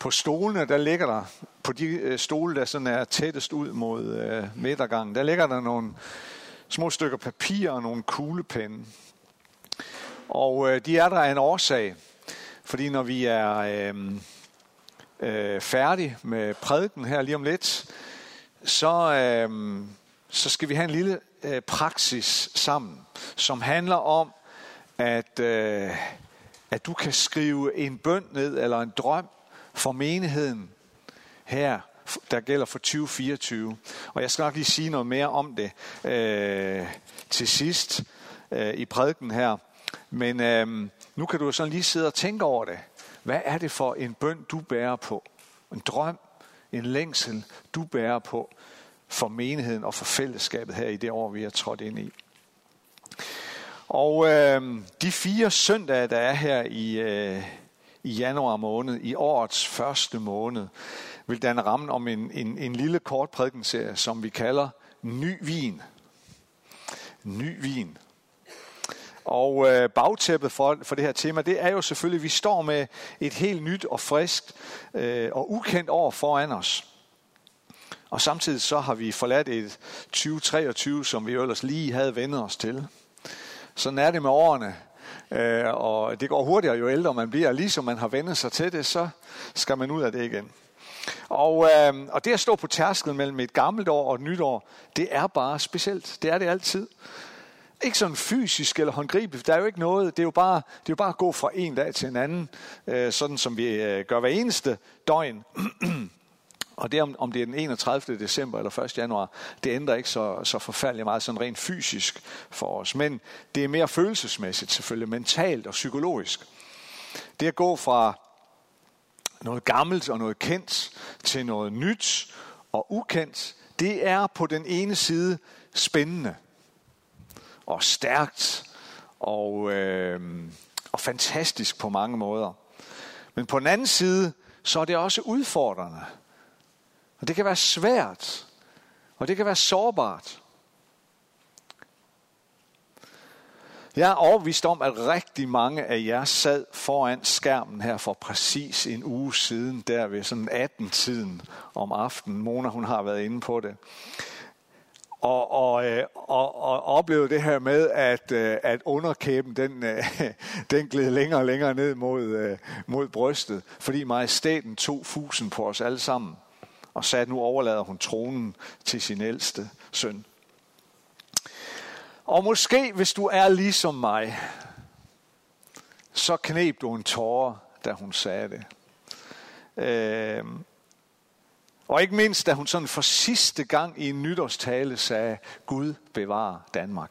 På stolene, der ligger der, på de øh, stole, der sådan er tættest ud mod øh, midtergangen, der ligger der nogle små stykker papir og nogle kuglepenne. Og øh, de er der af en årsag. Fordi når vi er øh, øh, færdige med prædiken her lige om lidt, så, øh, så skal vi have en lille øh, praksis sammen, som handler om, at, øh, at du kan skrive en bøn ned eller en drøm for menigheden her, der gælder for 2024. Og jeg skal nok lige sige noget mere om det øh, til sidst øh, i prædiken her. Men øh, nu kan du sådan lige sidde og tænke over det. Hvad er det for en bøn, du bærer på? En drøm, en længsel, du bærer på for menigheden og for fællesskabet her i det år, vi har trådt ind i. Og øh, de fire søndage, der er her i, øh, i januar måned, i årets første måned, vil danne rammen om en, en, en lille kort prædikenserie, som vi kalder Ny Vin. Ny Vin. Og øh, bagtæppet for, for det her tema, det er jo selvfølgelig, at vi står med et helt nyt og friskt øh, og ukendt år foran os. Og samtidig så har vi forladt et 2023, som vi jo ellers lige havde vendet os til. Sådan er det med årene. Øh, og det går hurtigere, jo ældre man bliver. Ligesom man har vendt sig til det, så skal man ud af det igen. Og, øh, og det at stå på tærsklen mellem et gammelt år og et nyt år, det er bare specielt. Det er det altid. Ikke sådan fysisk eller håndgribeligt. Der er jo ikke noget. Det er jo bare, det er jo bare at gå fra en dag til en anden, øh, sådan som vi øh, gør hver eneste døgn. Og det om, om det er den 31. december eller 1. januar, det ændrer ikke så, så forfærdeligt meget sådan rent fysisk for os. Men det er mere følelsesmæssigt selvfølgelig, mentalt og psykologisk. Det at gå fra noget gammelt og noget kendt til noget nyt og ukendt, det er på den ene side spændende og stærkt og, øh, og fantastisk på mange måder. Men på den anden side, så er det også udfordrende. Og det kan være svært, og det kan være sårbart. Jeg er overbevist om, at rigtig mange af jer sad foran skærmen her for præcis en uge siden, der ved sådan 18-tiden om aftenen. Mona, hun har været inde på det. Og, og, øh, og, og oplevede det her med, at, øh, at underkæben den, øh, den gled længere og længere ned mod, mod brystet, fordi majestæten tog fusen på os alle sammen og sagde, at nu overlader hun tronen til sin ældste søn. Og måske, hvis du er ligesom mig, så knep du en tårer, da hun sagde det. Øh, og ikke mindst, da hun sådan for sidste gang i en nytårstale sagde, Gud bevarer Danmark.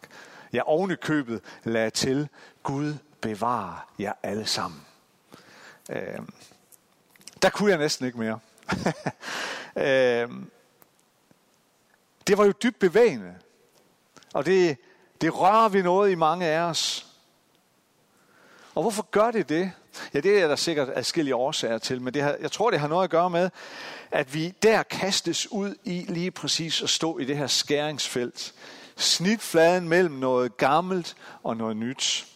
Jeg oven købet lagde til, Gud bevarer jer alle sammen. Øh, der kunne jeg næsten ikke mere. øh, det var jo dybt bevægende. Og det, det rører vi noget i mange af os. Og hvorfor gør det det? Ja, det er der sikkert adskillige årsager til, men det har, jeg tror, det har noget at gøre med, at vi der kastes ud i lige præcis at stå i det her skæringsfelt. Snitfladen mellem noget gammelt og noget nyt.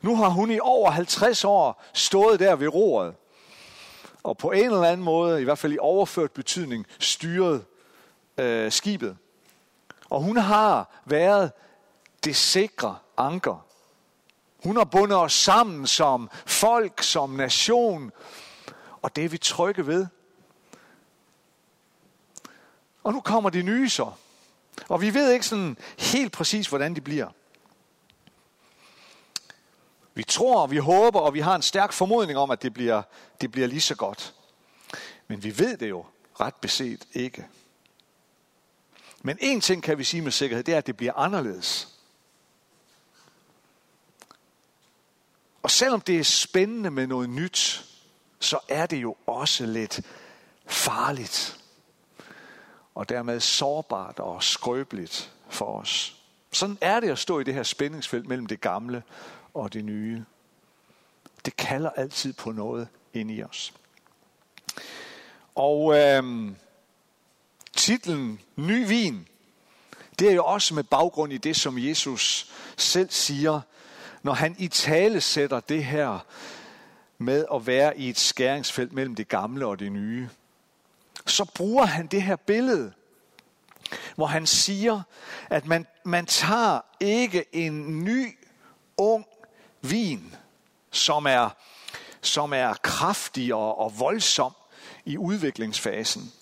Nu har hun i over 50 år stået der ved roret, og på en eller anden måde, i hvert fald i overført betydning, styret øh, skibet. Og hun har været det sikre anker. Hun har bundet os sammen som folk, som nation, og det er vi trygge ved. Og nu kommer de nye så. Og vi ved ikke sådan helt præcis, hvordan de bliver. Vi tror, vi håber, og vi har en stærk formodning om, at det bliver, det bliver lige så godt. Men vi ved det jo ret beset ikke. Men en ting kan vi sige med sikkerhed, det er, at det bliver anderledes. Og selvom det er spændende med noget nyt, så er det jo også lidt farligt. Og dermed sårbart og skrøbeligt for os. Sådan er det at stå i det her spændingsfelt mellem det gamle og det nye. Det kalder altid på noget ind i os. Og øhm, titlen Ny vin, det er jo også med baggrund i det, som Jesus selv siger, når han i tale sætter det her med at være i et skæringsfelt mellem det gamle og det nye, så bruger han det her billede, hvor han siger, at man, man tager ikke en ny, ung vin, som er, som er kraftig og, og voldsom i udviklingsfasen,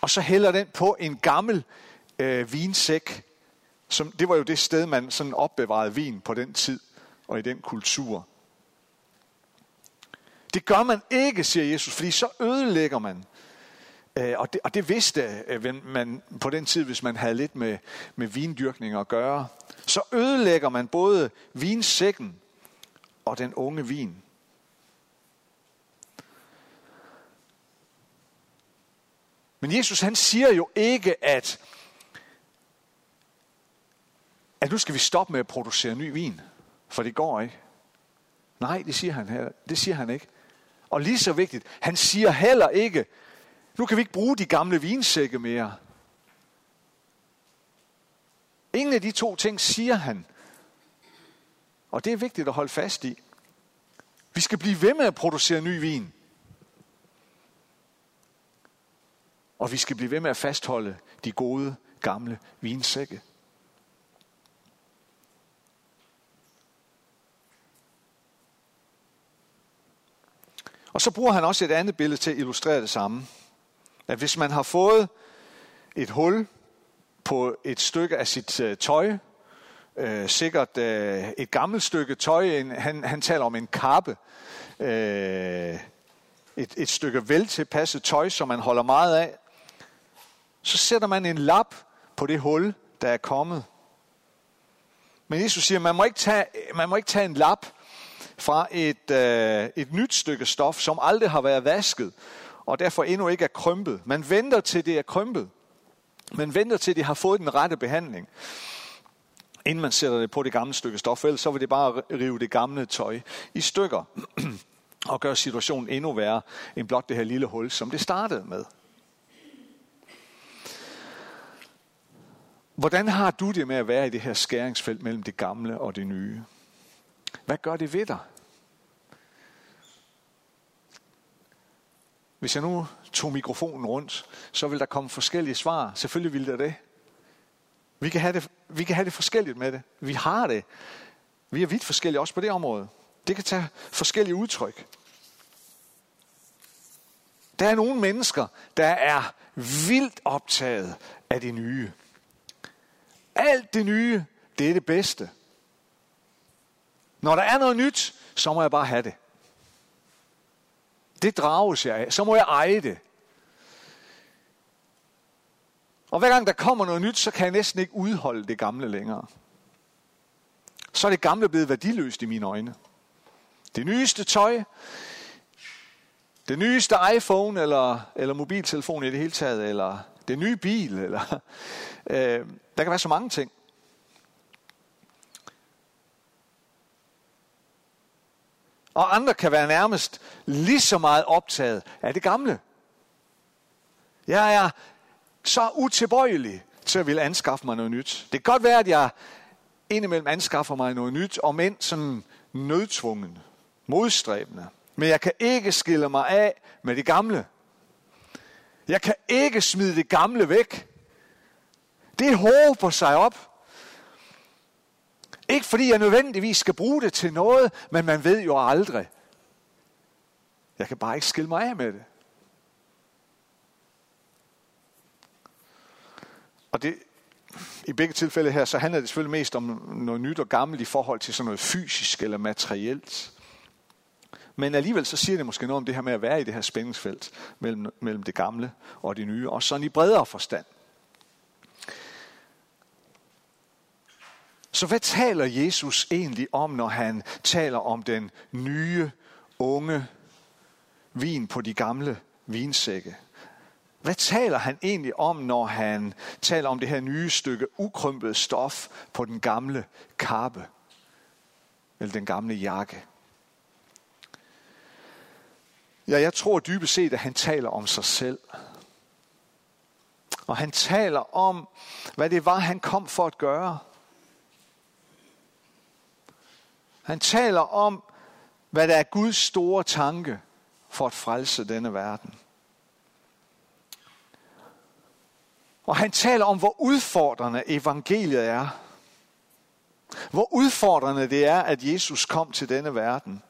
og så hælder den på en gammel øh, vinsæk. Som, det var jo det sted, man sådan opbevarede vin på den tid og i den kultur. Det gør man ikke, siger Jesus, fordi så ødelægger man. Øh, og, det, og det vidste øh, man på den tid, hvis man havde lidt med, med vindyrkning at gøre. Så ødelægger man både vinsækken og den unge vin. Men Jesus han siger jo ikke, at, at nu skal vi stoppe med at producere ny vin, for det går ikke. Nej, det siger han her. Det siger han ikke. Og lige så vigtigt, han siger heller ikke, nu kan vi ikke bruge de gamle vinsække mere. Ingen af de to ting siger han. Og det er vigtigt at holde fast i. Vi skal blive ved med at producere ny vin. Og vi skal blive ved med at fastholde de gode, gamle vinsække. Og så bruger han også et andet billede til at illustrere det samme. At hvis man har fået et hul på et stykke af sit øh, tøj, øh, sikkert øh, et gammelt stykke tøj, en, han, han taler om en kappe, øh, et, et stykke vel tilpasset tøj, som man holder meget af, så sætter man en lap på det hul, der er kommet. Men Jesus siger, man må ikke tage, man må ikke tage en lap fra et, øh, et nyt stykke stof, som aldrig har været vasket, og derfor endnu ikke er krympet. Man venter til det er krympet. Man venter til det har fået den rette behandling, inden man sætter det på det gamle stykke stof. Ellers så vil det bare rive det gamle tøj i stykker og gøre situationen endnu værre end blot det her lille hul, som det startede med. Hvordan har du det med at være i det her skæringsfelt mellem det gamle og det nye? Hvad gør det ved dig? Hvis jeg nu tog mikrofonen rundt, så vil der komme forskellige svar. Selvfølgelig vil der det. Vi kan, have det. vi kan have det forskelligt med det. Vi har det. Vi er vidt forskellige også på det område. Det kan tage forskellige udtryk. Der er nogle mennesker, der er vildt optaget af det nye. Alt det nye, det er det bedste. Når der er noget nyt, så må jeg bare have det. Det drages jeg af. Så må jeg eje det. Og hver gang der kommer noget nyt, så kan jeg næsten ikke udholde det gamle længere. Så er det gamle blevet værdiløst i mine øjne. Det nyeste tøj, det nyeste iPhone eller, eller mobiltelefon i det hele taget, eller det nye bil, eller øh, der kan være så mange ting. Og andre kan være nærmest lige så meget optaget af det gamle. Jeg er så utilbøjelig til at ville anskaffe mig noget nyt. Det kan godt være, at jeg indimellem anskaffer mig noget nyt, om end sådan nødtvungen, modstræbende. Men jeg kan ikke skille mig af med det gamle. Jeg kan ikke smide det gamle væk. Det håber sig op. Ikke fordi jeg nødvendigvis skal bruge det til noget, men man ved jo aldrig. Jeg kan bare ikke skille mig af med det. Og det, i begge tilfælde her, så handler det selvfølgelig mest om noget nyt og gammelt i forhold til sådan noget fysisk eller materielt. Men alligevel så siger det måske noget om det her med at være i det her spændingsfelt mellem, mellem det gamle og det nye, og sådan i bredere forstand. Så hvad taler Jesus egentlig om, når han taler om den nye, unge vin på de gamle vinsække? Hvad taler han egentlig om, når han taler om det her nye stykke ukrympet stof på den gamle kappe? Eller den gamle jakke? Ja, jeg tror dybest set, at han taler om sig selv. Og han taler om, hvad det var, han kom for at gøre. Han taler om, hvad der er Guds store tanke for at frelse denne verden. Og han taler om, hvor udfordrende evangeliet er. Hvor udfordrende det er, at Jesus kom til denne verden.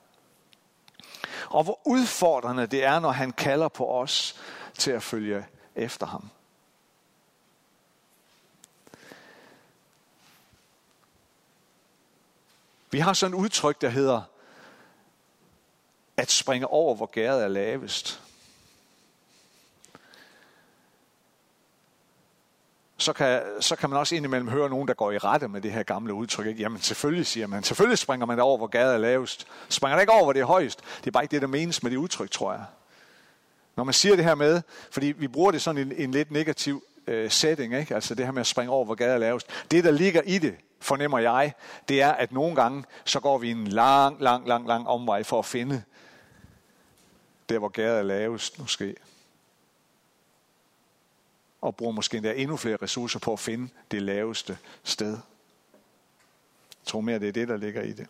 Og hvor udfordrende det er, når han kalder på os til at følge efter ham. Vi har sådan et udtryk, der hedder at springe over, hvor gæret er lavest. så kan, så kan man også indimellem høre nogen, der går i rette med det her gamle udtryk. Ikke? Jamen selvfølgelig, siger man. Selvfølgelig springer man over, hvor gæret er lavest. Springer det ikke over, hvor det er højst. Det er bare ikke det, der menes med det udtryk, tror jeg. Når man siger det her med, fordi vi bruger det sådan en, en lidt negativ øh, setting, ikke? altså det her med at springe over, hvor gæret er lavest. Det, der ligger i det, fornemmer jeg, det er, at nogle gange, så går vi en lang, lang, lang, lang omvej for at finde der, hvor gæret er lavest måske og bruger måske endda endnu flere ressourcer på at finde det laveste sted. Jeg tror mere, det er det, der ligger i det.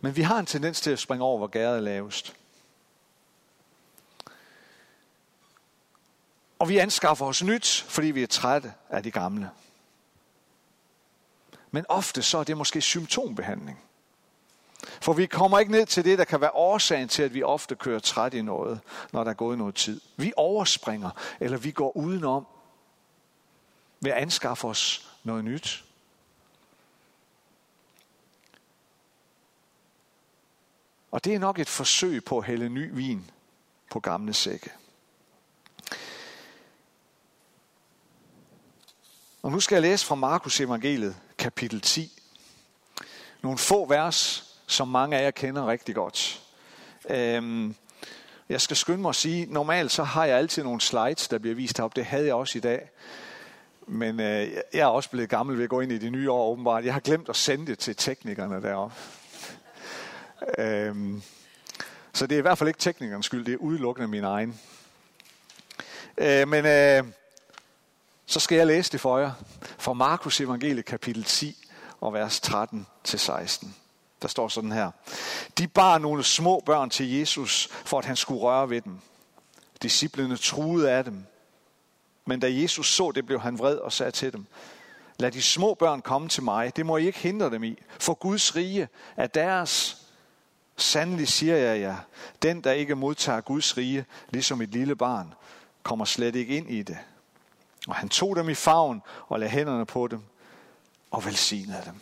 Men vi har en tendens til at springe over, hvor gæret er lavest. Og vi anskaffer os nyt, fordi vi er trætte af det gamle. Men ofte så er det måske symptombehandling. For vi kommer ikke ned til det, der kan være årsagen til, at vi ofte kører træt i noget, når der er gået noget tid. Vi overspringer, eller vi går udenom ved at anskaffe os noget nyt. Og det er nok et forsøg på at hælde ny vin på gamle sække. Og nu skal jeg læse fra Markus evangeliet, kapitel 10. Nogle få vers, som mange af jer kender rigtig godt. Øhm, jeg skal skynde mig at sige, normalt så har jeg altid nogle slides, der bliver vist op. Det havde jeg også i dag. Men øh, jeg er også blevet gammel ved at gå ind i det nye år åbenbart. Jeg har glemt at sende det til teknikerne deroppe. øhm, så det er i hvert fald ikke teknikernes skyld, det er udelukkende min egen. Øh, men øh, så skal jeg læse det for jer. Fra Markus evangelie kapitel 10 og vers 13 til 16. Der står sådan her. De bar nogle små børn til Jesus, for at han skulle røre ved dem. Disciplene truede af dem. Men da Jesus så det, blev han vred og sagde til dem, Lad de små børn komme til mig, det må I ikke hindre dem i, for Guds rige er deres. Sandelig siger jeg jer, den der ikke modtager Guds rige, ligesom et lille barn, kommer slet ikke ind i det. Og han tog dem i favn og lagde hænderne på dem og velsignede dem.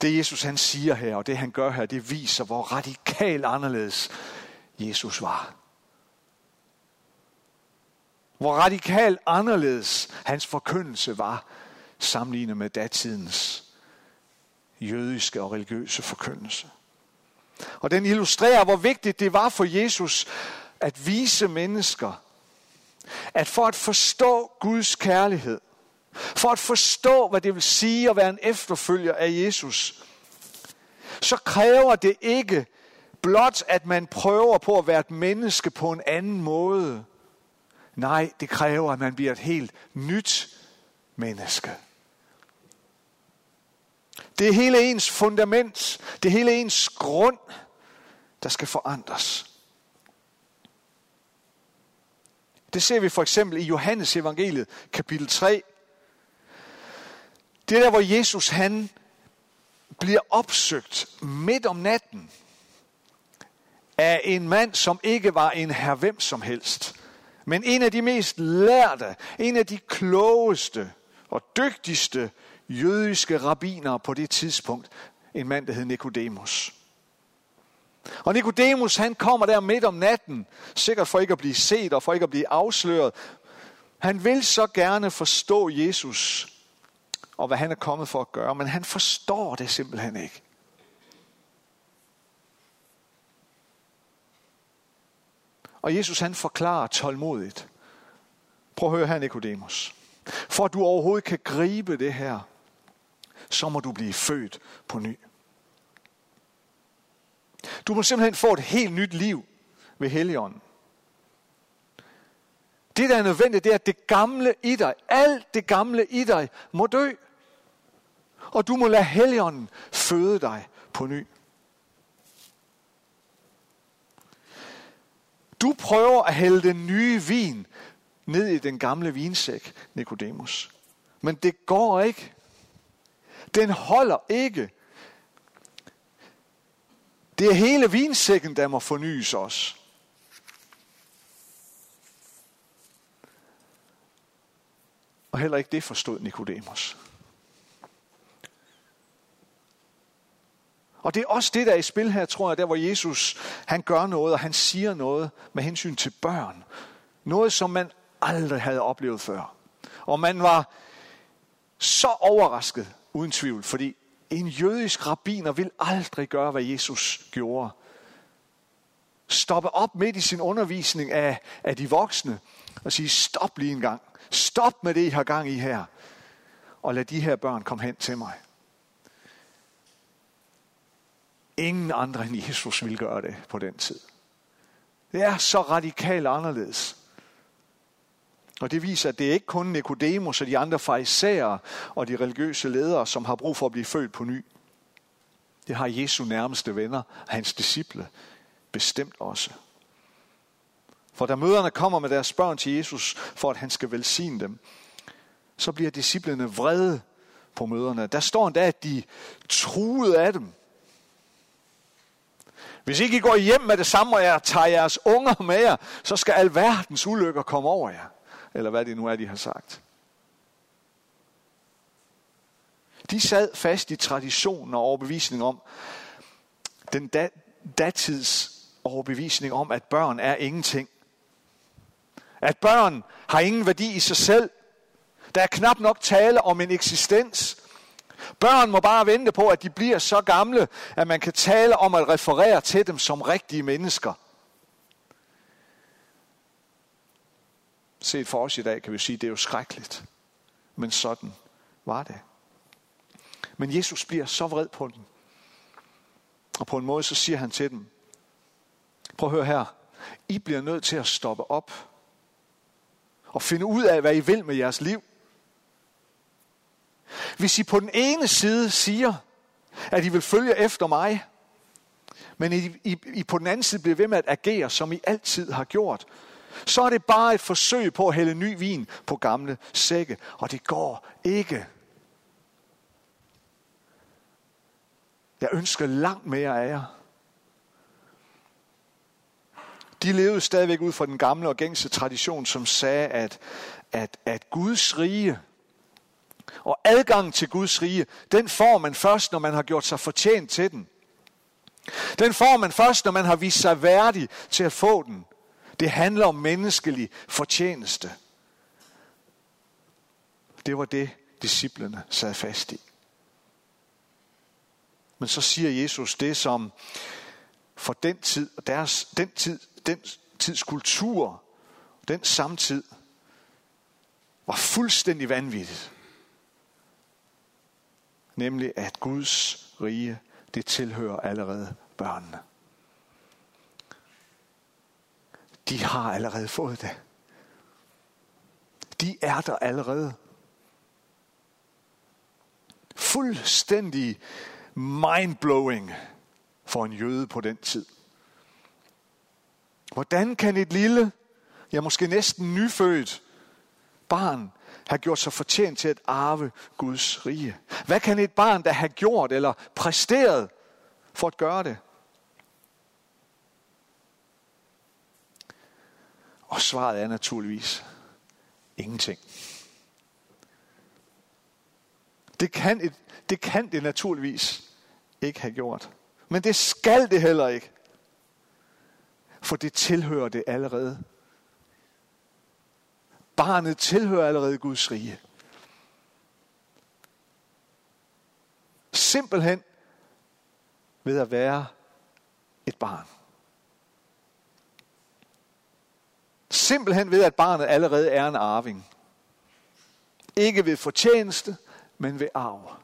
Det Jesus han siger her, og det han gør her, det viser, hvor radikalt anderledes Jesus var. Hvor radikalt anderledes hans forkyndelse var, sammenlignet med datidens jødiske og religiøse forkyndelse. Og den illustrerer, hvor vigtigt det var for Jesus at vise mennesker, at for at forstå Guds kærlighed, for at forstå, hvad det vil sige at være en efterfølger af Jesus, så kræver det ikke blot, at man prøver på at være et menneske på en anden måde. Nej, det kræver, at man bliver et helt nyt menneske. Det er hele ens fundament, det er hele ens grund, der skal forandres. Det ser vi for eksempel i Johannes evangeliet, kapitel 3, det er der, hvor Jesus han bliver opsøgt midt om natten af en mand, som ikke var en her hvem som helst, men en af de mest lærte, en af de klogeste og dygtigste jødiske rabbiner på det tidspunkt, en mand, der hed Nikodemus. Og Nikodemus, han kommer der midt om natten, sikkert for ikke at blive set og for ikke at blive afsløret. Han vil så gerne forstå Jesus og hvad han er kommet for at gøre, men han forstår det simpelthen ikke. Og Jesus han forklarer tålmodigt. Prøv at høre her, Nikodemus. For at du overhovedet kan gribe det her, så må du blive født på ny. Du må simpelthen få et helt nyt liv ved Helligånden. Det, der er nødvendigt, det er, at det gamle i dig, alt det gamle i dig, må dø. Og du må lade Helligånden føde dig på ny. Du prøver at hælde den nye vin ned i den gamle vinsæk, Nikodemus. Men det går ikke. Den holder ikke. Det er hele vinsækken, der må fornyes os. Og heller ikke det forstod Nikodemus. Og det er også det, der er i spil her, tror jeg, der hvor Jesus han gør noget, og han siger noget med hensyn til børn. Noget, som man aldrig havde oplevet før. Og man var så overrasket, uden tvivl, fordi en jødisk rabbiner vil aldrig gøre, hvad Jesus gjorde. Stoppe op midt i sin undervisning af, af de voksne og sige, stop lige en gang. Stop med det, I har gang i her. Og lad de her børn komme hen til mig. Ingen andre end Jesus vil gøre det på den tid. Det er så radikalt anderledes. Og det viser, at det er ikke kun Nikodemus og de andre farisæere og de religiøse ledere, som har brug for at blive født på ny. Det har Jesu nærmeste venner, hans disciple, bestemt også. For da møderne kommer med deres børn til Jesus, for at han skal velsigne dem, så bliver disciplene vrede på møderne. Der står endda, at de truede af dem. Hvis ikke I går hjem med det samme, og jeg tager jeres unger med jer, så skal alverdens ulykker komme over jer. Eller hvad det nu er, de har sagt. De sad fast i traditionen og overbevisning om, den datids overbevisning om, at børn er ingenting. At børn har ingen værdi i sig selv. Der er knap nok tale om en eksistens. Børn må bare vente på, at de bliver så gamle, at man kan tale om at referere til dem som rigtige mennesker. Set for os i dag kan vi sige, det er jo skrækkeligt. Men sådan var det. Men Jesus bliver så vred på dem. Og på en måde så siger han til dem, prøv at høre her, I bliver nødt til at stoppe op og finde ud af, hvad I vil med jeres liv. Hvis I på den ene side siger, at I vil følge efter mig, men I, I, I på den anden side bliver ved med at agere, som I altid har gjort, så er det bare et forsøg på at hælde ny vin på gamle sække, og det går ikke. Jeg ønsker langt mere af jer. De levede stadigvæk ud fra den gamle og gængse tradition, som sagde, at, at, at Guds rige og adgang til Guds rige, den får man først, når man har gjort sig fortjent til den. Den får man først, når man har vist sig værdig til at få den. Det handler om menneskelig fortjeneste. Det var det, disciplene sad fast i. Men så siger Jesus det, som for den tid, deres, den tid, den tids kultur, den samtid, var fuldstændig vanvittigt. Nemlig at Guds rige, det tilhører allerede børnene. De har allerede fået det. De er der allerede. Fuldstændig mindblowing for en jøde på den tid. Hvordan kan et lille, ja måske næsten nyfødt barn have gjort sig fortjent til at arve Guds rige? Hvad kan et barn der har gjort eller præsteret for at gøre det? Og svaret er naturligvis ingenting. Det kan, et, det kan det naturligvis ikke have gjort. Men det skal det heller ikke. For det tilhører det allerede. Barnet tilhører allerede Guds rige. Simpelthen ved at være et barn. Simpelthen ved, at barnet allerede er en arving. Ikke ved fortjeneste, men ved arv.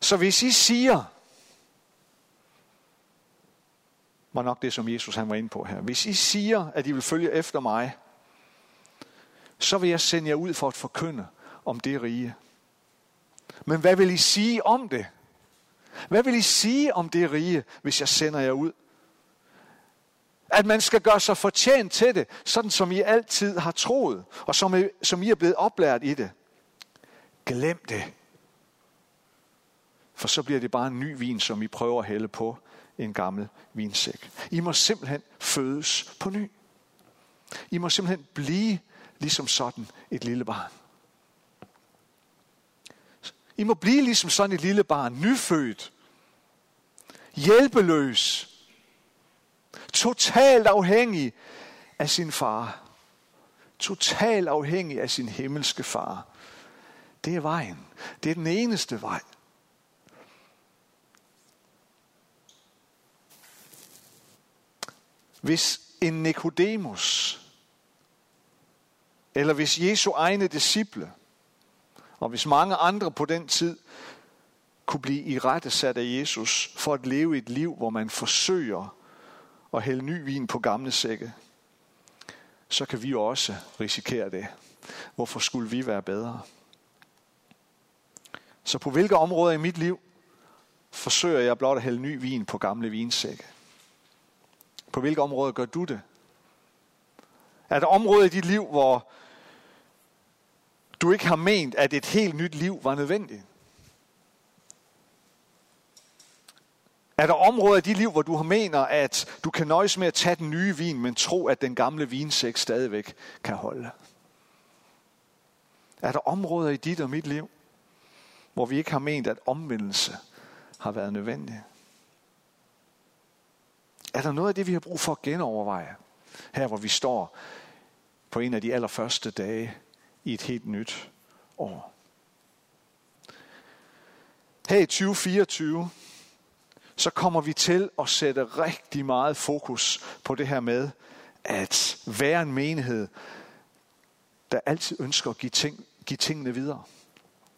Så hvis I siger, var nok det, som Jesus han var inde på her. Hvis I siger, at I vil følge efter mig, så vil jeg sende jer ud for at forkynde om det rige, men hvad vil I sige om det? Hvad vil I sige om det rige, hvis jeg sender jer ud? At man skal gøre sig fortjent til det, sådan som I altid har troet, og som I, som I er blevet oplært i det. Glem det. For så bliver det bare en ny vin, som I prøver at hælde på en gammel vinsæk. I må simpelthen fødes på ny. I må simpelthen blive ligesom sådan et lille barn. I må blive ligesom sådan et lille barn, nyfødt, hjælpeløs, totalt afhængig af sin far. Totalt afhængig af sin himmelske far. Det er vejen. Det er den eneste vej. Hvis en Nikodemus, eller hvis Jesu egne disciple, og hvis mange andre på den tid kunne blive i rette sat af Jesus for at leve et liv, hvor man forsøger at hælde ny vin på gamle sække, så kan vi også risikere det. Hvorfor skulle vi være bedre? Så på hvilke områder i mit liv forsøger jeg blot at hælde ny vin på gamle vinsække? På hvilke områder gør du det? Er der områder i dit liv, hvor du ikke har ment, at et helt nyt liv var nødvendigt? Er der områder i dit liv, hvor du har mener, at du kan nøjes med at tage den nye vin, men tro, at den gamle vinsæk stadigvæk kan holde? Er der områder i dit og mit liv, hvor vi ikke har ment, at omvendelse har været nødvendig? Er der noget af det, vi har brug for at genoverveje, her hvor vi står på en af de allerførste dage i et helt nyt år? Her i 2024, så kommer vi til at sætte rigtig meget fokus på det her med at være en menighed, der altid ønsker at give, ting, give tingene videre.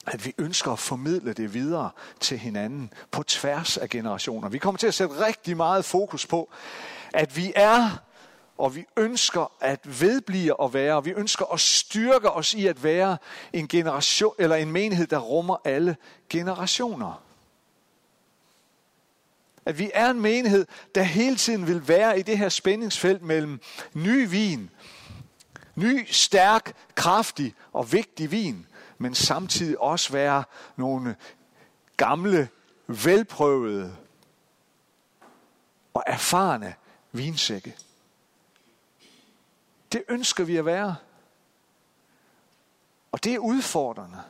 At vi ønsker at formidle det videre til hinanden på tværs af generationer. Vi kommer til at sætte rigtig meget fokus på, at vi er og vi ønsker at vedblive at være, og vi ønsker at styrke os i at være en generation eller en menighed, der rummer alle generationer. At vi er en menighed, der hele tiden vil være i det her spændingsfelt mellem ny vin, ny, stærk, kraftig og vigtig vin, men samtidig også være nogle gamle, velprøvede og erfarne vinsække. Det ønsker vi at være. Og det er udfordrende.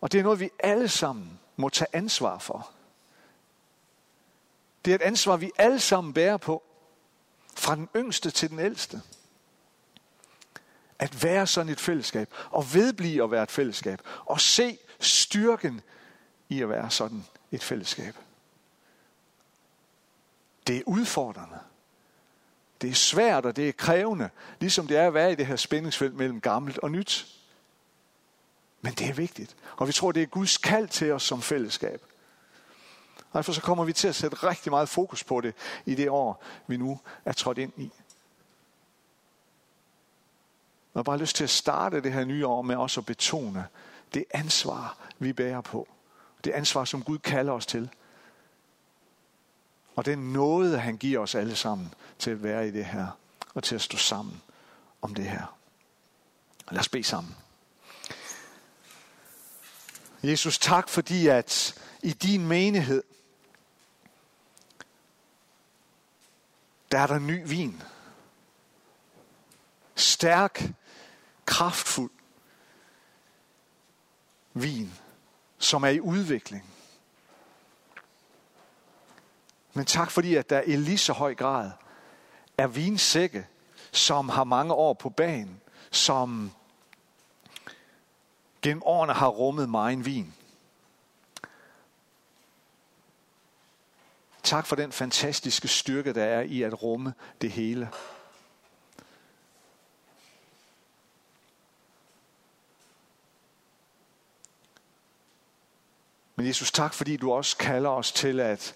Og det er noget, vi alle sammen må tage ansvar for. Det er et ansvar, vi alle sammen bærer på. Fra den yngste til den ældste. At være sådan et fællesskab. Og vedblive at være et fællesskab. Og se styrken i at være sådan et fællesskab. Det er udfordrende. Det er svært, og det er krævende. Ligesom det er at være i det her spændingsfelt mellem gammelt og nyt. Men det er vigtigt. Og vi tror, det er Guds kald til os som fællesskab. Og derfor så kommer vi til at sætte rigtig meget fokus på det i det år, vi nu er trådt ind i. Jeg har bare lyst til at starte det her nye år med også at betone det ansvar, vi bærer på. Det ansvar, som Gud kalder os til. Og den nåde, han giver os alle sammen til at være i det her, og til at stå sammen om det her. Lad os bede sammen. Jesus, tak fordi at i din menighed, der er der ny vin. Stærk, kraftfuld vin, som er i udvikling. Men tak fordi, at der i lige så høj grad er vinsække, som har mange år på banen, som gennem årene har rummet meget vin. Tak for den fantastiske styrke, der er i at rumme det hele. Men Men Jesus, tak fordi du også kalder os til at,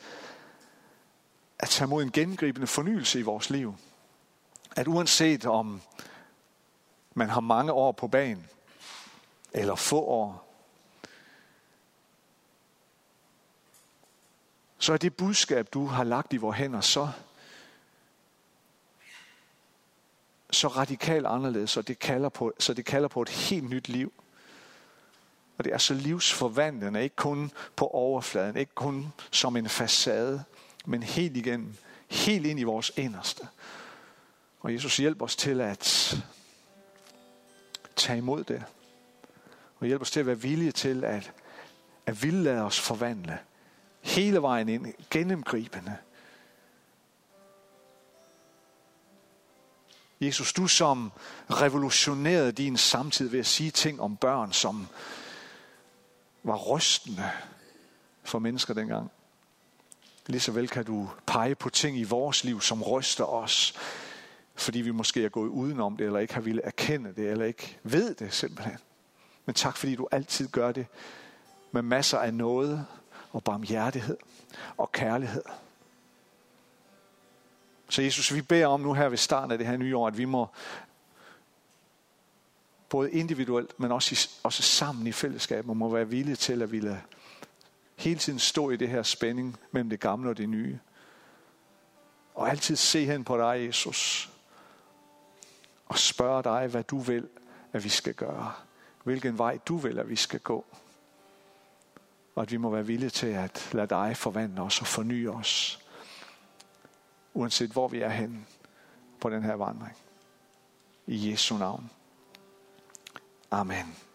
at tage mod en gennemgribende fornyelse i vores liv. At uanset om man har mange år på banen, eller få år, så er det budskab, du har lagt i vores hænder, så, så radikalt anderledes, så det, kalder på, så det kalder på et helt nyt liv. Og det er så livsforvandlende, ikke kun på overfladen, ikke kun som en facade, men helt igennem, helt ind i vores inderste. Og Jesus hjælper os til at tage imod det. Og hjælper os til at være villige til at, at ville lade os forvandle. Hele vejen ind, gennemgribende. Jesus, du som revolutionerede din samtid ved at sige ting om børn, som var rystende for mennesker dengang. Lige så vel kan du pege på ting i vores liv, som ryster os, fordi vi måske er gået udenom det, eller ikke har ville erkende det, eller ikke ved det simpelthen. Men tak, fordi du altid gør det med masser af noget og barmhjertighed og kærlighed. Så Jesus, vi beder om nu her ved starten af det her nye år, at vi må både individuelt, men også, i, også sammen i fællesskab, må være villige til at ville hele tiden stå i det her spænding mellem det gamle og det nye. Og altid se hen på dig, Jesus, og spørge dig, hvad du vil, at vi skal gøre. Hvilken vej du vil, at vi skal gå. Og at vi må være villige til at lade dig forvandle os og forny os. Uanset hvor vi er henne på den her vandring. I Jesu navn. Amen.